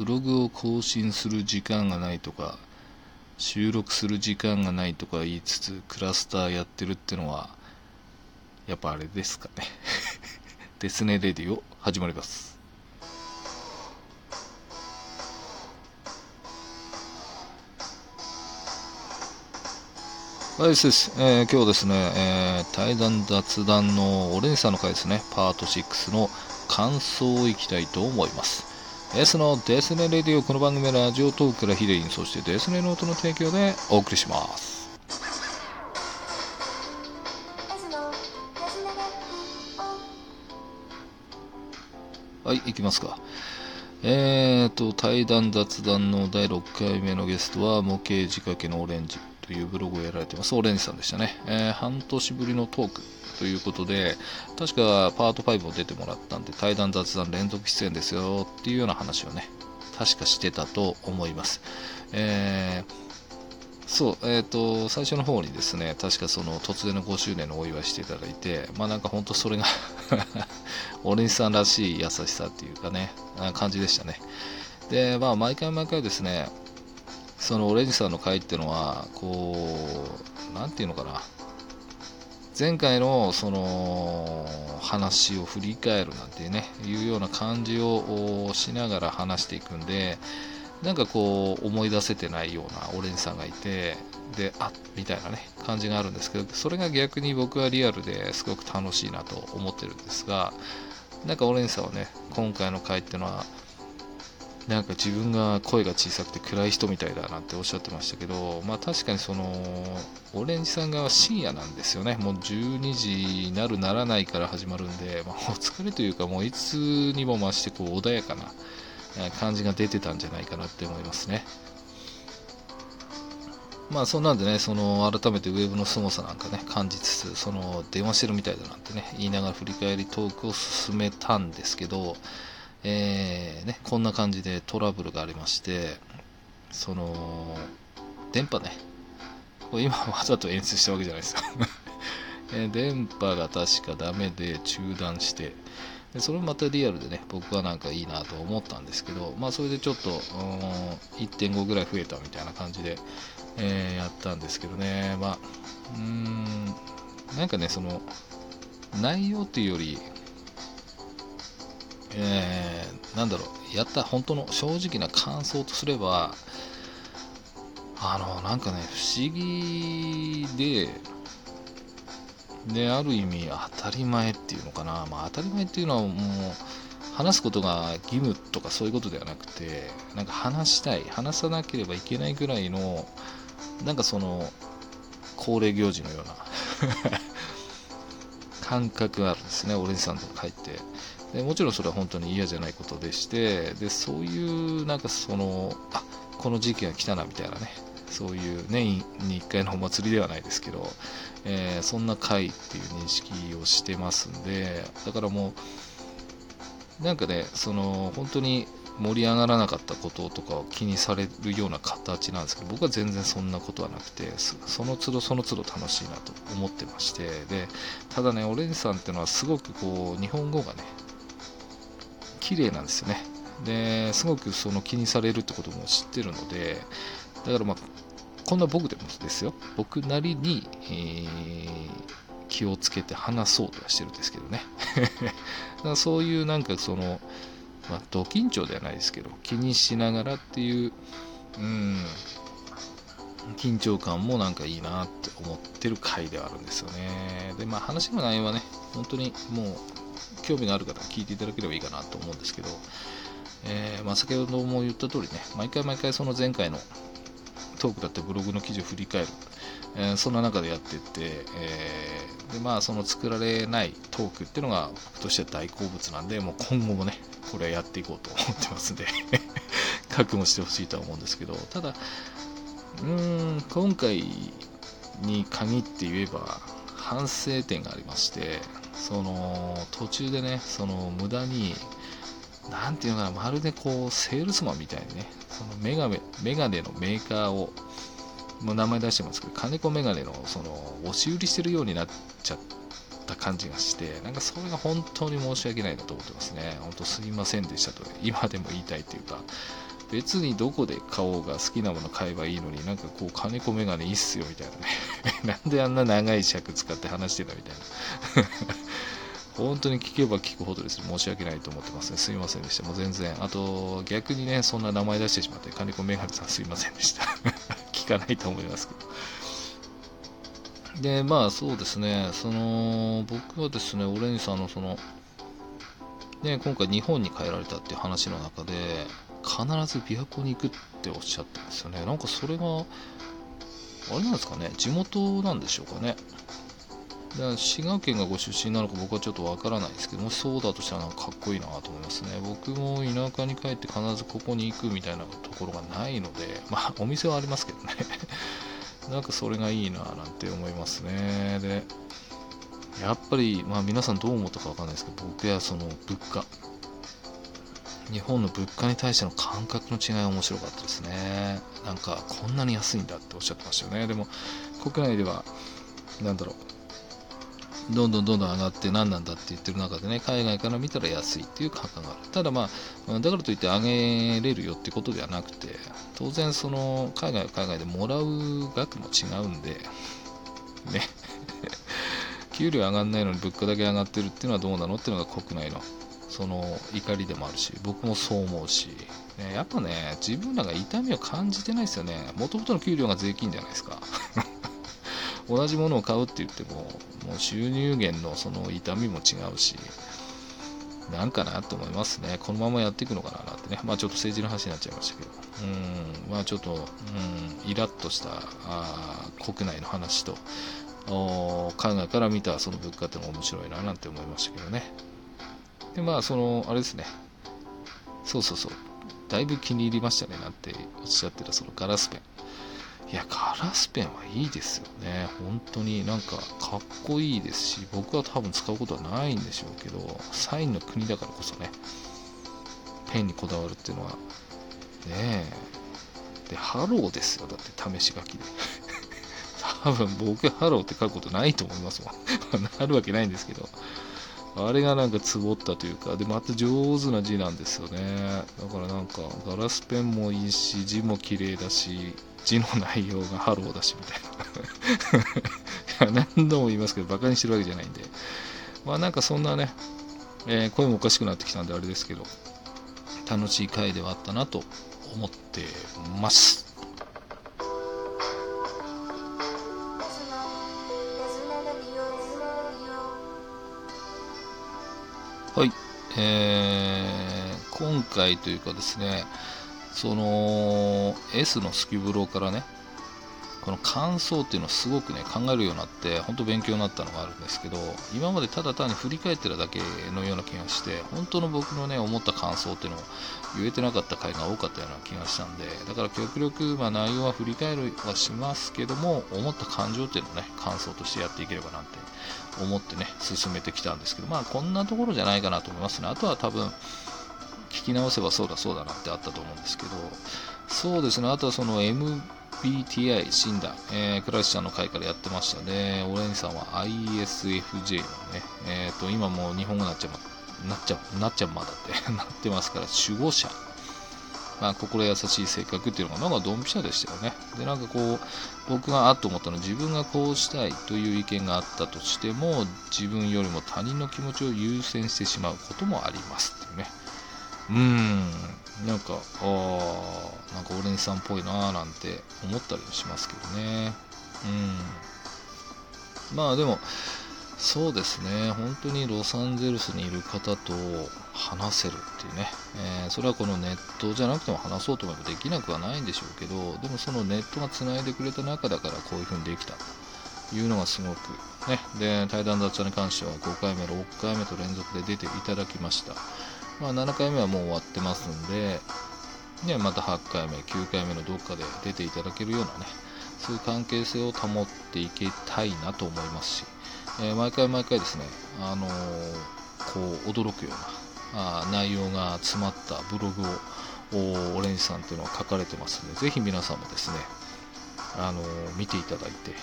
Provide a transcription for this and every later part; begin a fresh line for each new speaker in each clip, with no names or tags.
ブログを更新する時間がないとか収録する時間がないとか言いつつクラスターやってるってのはやっぱあれですかね。ですねレディオ始まります。はい、です、えー、今日はですね、えー、対談雑談のオレンジさんの回ですね、パート6の感想をいきたいと思います。S のデスネ Radio、この番組はラジオトークからヒデイン、そしてデスネノートの提供でお送りします。はい、いきますか。えーと、対談雑談の第6回目のゲストは、模型仕掛けのオレンジというブログをやられてます、オレンジさんでしたね。えー、半年ぶりのトークということで、確かパート5を出てもらったんで、対談雑談連続出演ですよっていうような話をね、確かしてたと思います。えーそう、えっ、ー、と、最初の方にですね、確かその突然の5周年のお祝いしていただいて、まあなんか本当それがオレンジさんらしい優しさっていうかね、感じでしたね。で、まあ毎回毎回ですね、そのオレンジさんの回っていうのは、こう、なんていうのかな、前回のその話を振り返るなんてねいうような感じをしながら話していくんでなんかこう思い出せてないようなオレンジさんがいてであみたいなね感じがあるんですけどそれが逆に僕はリアルですごく楽しいなと思ってるんですがなんかオレンジさんはね今回の回っていうのはなんか自分が声が小さくて暗い人みたいだなっておっしゃってましたけど、まあ確かにその、オレンジさんが深夜なんですよね。もう12時になるならないから始まるんで、まあ、お疲れというかもういつにも増してこう穏やかな感じが出てたんじゃないかなって思いますね。まあそんなんでね、その改めてウェブの凄さなんかね、感じつつ、その電話してるみたいだなんてね、言いながら振り返りトークを進めたんですけど、えー、ね、こんな感じでトラブルがありまして、その、電波ね、これ今わざと演出したわけじゃないですよ。え電波が確かダメで中断して、でそれもまたリアルでね、僕はなんかいいなと思ったんですけど、まあそれでちょっと、1.5ぐらい増えたみたいな感じで、えー、やったんですけどね、まあ、うーん、なんかね、その、内容っていうより、えー、なんだろう、やった本当の正直な感想とすれば、あの、なんかね、不思議で、で、ある意味当たり前っていうのかな、まあ当たり前っていうのはもう、話すことが義務とかそういうことではなくて、なんか話したい、話さなければいけないぐらいの、なんかその、恒例行事のような。感覚があるんですね、オレンジさんとか書いて。でもちろんそれは本当に嫌じゃないことでしてでそういうなんかそのあこの時期が来たなみたいなねそういう年に1回のお祭りではないですけど、えー、そんな回っていう認識をしてますんでだからもうなんかねその本当に盛り上がらなかったこととかを気にされるような形なんですけど僕は全然そんなことはなくてその都度その都度楽しいなと思ってましてでただねオレンジさんっていうのはすごくこう日本語がね綺麗なんですよね。ですごくその気にされるってことも知ってるのでだからまあこんな僕でもですよ。僕なりに、えー、気をつけて話そうとはしてるんですけどね。だからそういうなんかそのまあ、ド緊張ではないですけど気にしながらっていううん緊張感もなんかいいなって思ってる回ではあるんですよね。でまあ話の内容はね本当にもう興味がある方は聞いていただければいいかなと思うんですけど、えー、まあ、先ほども言った通りね、毎回毎回その前回のトークだったブログの記事を振り返る、えー、そんな中でやってって、えー、でまあ、その作られないトークっていうのが僕としては大好物なんで、もう今後もね、これはやっていこうと思ってますんで 覚悟してほしいとは思うんですけど、ただ、うーん、今回に限って言えば、反省点がありまして、その途中でねその無駄に何ていうのかなまるでこうセールスマンみたいにねそのメガネメガネのメーカーをもう名前出してますけど金子メガネのその押し売りしてるようになっちゃった感じがしてなんかそれが本当に申し訳ないなと思ってますね。本当すいませんでしたと。今でも言いたいというか別にどこで買おうが好きなもの買えばいいのになんかこう金子メガネいいっすよみたいなね。なんであんな長い尺使って話してたみたいな。本当に聞けば聞くほどです。ね申し訳ないと思ってますね。すいませんでした。もう全然。あと逆にねそんな名前出してしまって金子メガネさんすいませんでした。聞かないと思いますけど。でまあそうですね。その僕はですねオレンジさんのそのね、今回日本に帰られたっていう話の中で必ず琵琶湖に行くっておっしゃったんですよね。なんかそれがあれなんですかね。地元なんでしょうかね。だ滋賀県がご出身なのか僕はちょっとわからないですけどもそうだとしたらなんかかっこいいなと思いますね。僕も田舎に帰って必ずここに行くみたいなところがないのでまあお店はありますけどね。なんかそれがいいななんて思いますね。でやっぱり、まあ、皆さんどう思ったかわかんないですけど僕はその物価。日本の物価に対しての感覚の違いが面白かったですね。なんかこんなに安いんだっておっしゃってましたよね。でも国内では何だろうどんどんどんどん上がって何なんだって言ってる中でね海外から見たら安いっていう感覚がある。ただまあだからといって上げれるよってことではなくて当然その海外は海外でもらう額も違うんでね。給料上がんないのに物価だけ上がってるっていうのはどうなのっていうのが国内のその怒りでもあるし僕もそう思うし、ね、やっぱね自分らが痛みを感じてないですよね。もともとの給料が税金じゃないですか。同じものを買うって言ってももう収入源のその痛みも違うしなんかなと思いますね。このままやっていくのかなってね。まあちょっと政治の話になっちゃいましたけど。うん、まあちょっと、うん、イラッとしたあ国内の話と、海外から見たその物価ってのが面白いななんて思いましたけどね。で、まあ、その、あれですね。そうそうそう。だいぶ気に入りましたねなんておっしゃってたそのガラスペン。いや、ガラスペンはいいですよね。本当になんかかっこいいですし、僕は多分使うことはないんでしょうけど、サインの国だからこそね、ペンにこだわるっていうのは、ねえ。で、ハローですよ。だって試し書きで。多分僕ハローって書くことないと思いますもん。あるわけないんですけど。あれがなんかつぼったというか、で、また上手な字なんですよね。だからなんか、ガラスペンもいいし、字も綺麗だし、字の内容がハローだし、みたいな。何度も言いますけど、馬鹿にしてるわけじゃないんで。まあなんかそんなね、えー、声もおかしくなってきたんであれですけど、楽しい回ではあったなと思ってます。はい、えー、今回というかですね、その S のスキブロからね、この感想っていうのをすごくね考えるようになって本当勉強になったのがあるんですけど今までただ単に振り返ってるだけのような気がして本当の僕のね思った感想っていうのを言えてなかった回が多かったような気がしたんでだから極力、まあ、内容は振り返るはしますけども思った感情っていうのをね感想としてやっていければなんて思ってね進めてきたんですけどまあこんなところじゃないかなと思いますね。あとは多分聞き直せばそうだそうだなってあったと思うんですけどそうですねあとはその M PTI 診断、えー、クラシちゃんの回からやってましたね。オレンジさんは ISFJ のね、え、ー、と、今もう日本語になっちゃう、なっちゃ、なっちゃうまだって なってますから、守護者。まあ、心優しい性格っていうのが、なんかドンピシャでしたよね。で、なんかこう、僕があっと思ったのは、自分がこうしたいという意見があったとしても、自分よりも他人の気持ちを優先してしまうこともありますっていうね。うん、なんか、ああ、なんかオレンジさんっぽいなーなんて思ったりもしますけどね。うん。まあでも、そうですね、本当にロサンゼルスにいる方と話せるっていうね、えー、それはこのネットじゃなくても話そうと思えばできなくはないんでしょうけど、でもそのネットがつないでくれた中だからこういう風にできたというのがすごくね、で、対談雑談に関しては5回目、6回目と連続で出ていただきました。まあ、7回目はもう終わってますんで、ね、また8回目、9回目のどっかで出ていただけるようなね、そういう関係性を保っていきたいなと思いますし、えー、毎回毎回ですね、あの、こう驚くようなあ内容が詰まったブログをオレンジさんっていうのは書かれてますので、ぜひ皆さんもですね、あの、見ていただいて、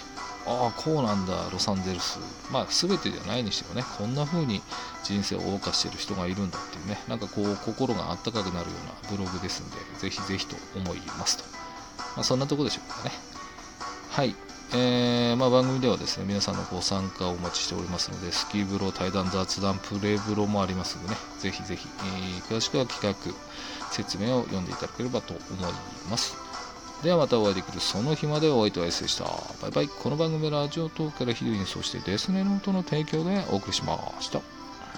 ああこうなんだロサンゼルス。まあ全てじゃないにしてもねこんな風に人生を謳歌してる人がいるんだっていうねなんかこう心があったかくなるようなブログですんでぜひぜひと思いますと、まあ、そんなとこでしょうかね。はい。えー、まあ、番組ではですね皆さんのご参加をお待ちしておりますのでスキーブロ対談雑談プレーブロもありますのでねぜひぜひ、えー、詳しくは企画説明を読んでいただければと思います。ではまたお会いできるその日までお相手は S でした。バイバイ。この番組はラジオトークからヒロインそしてデスネノートの提供でお送りしました。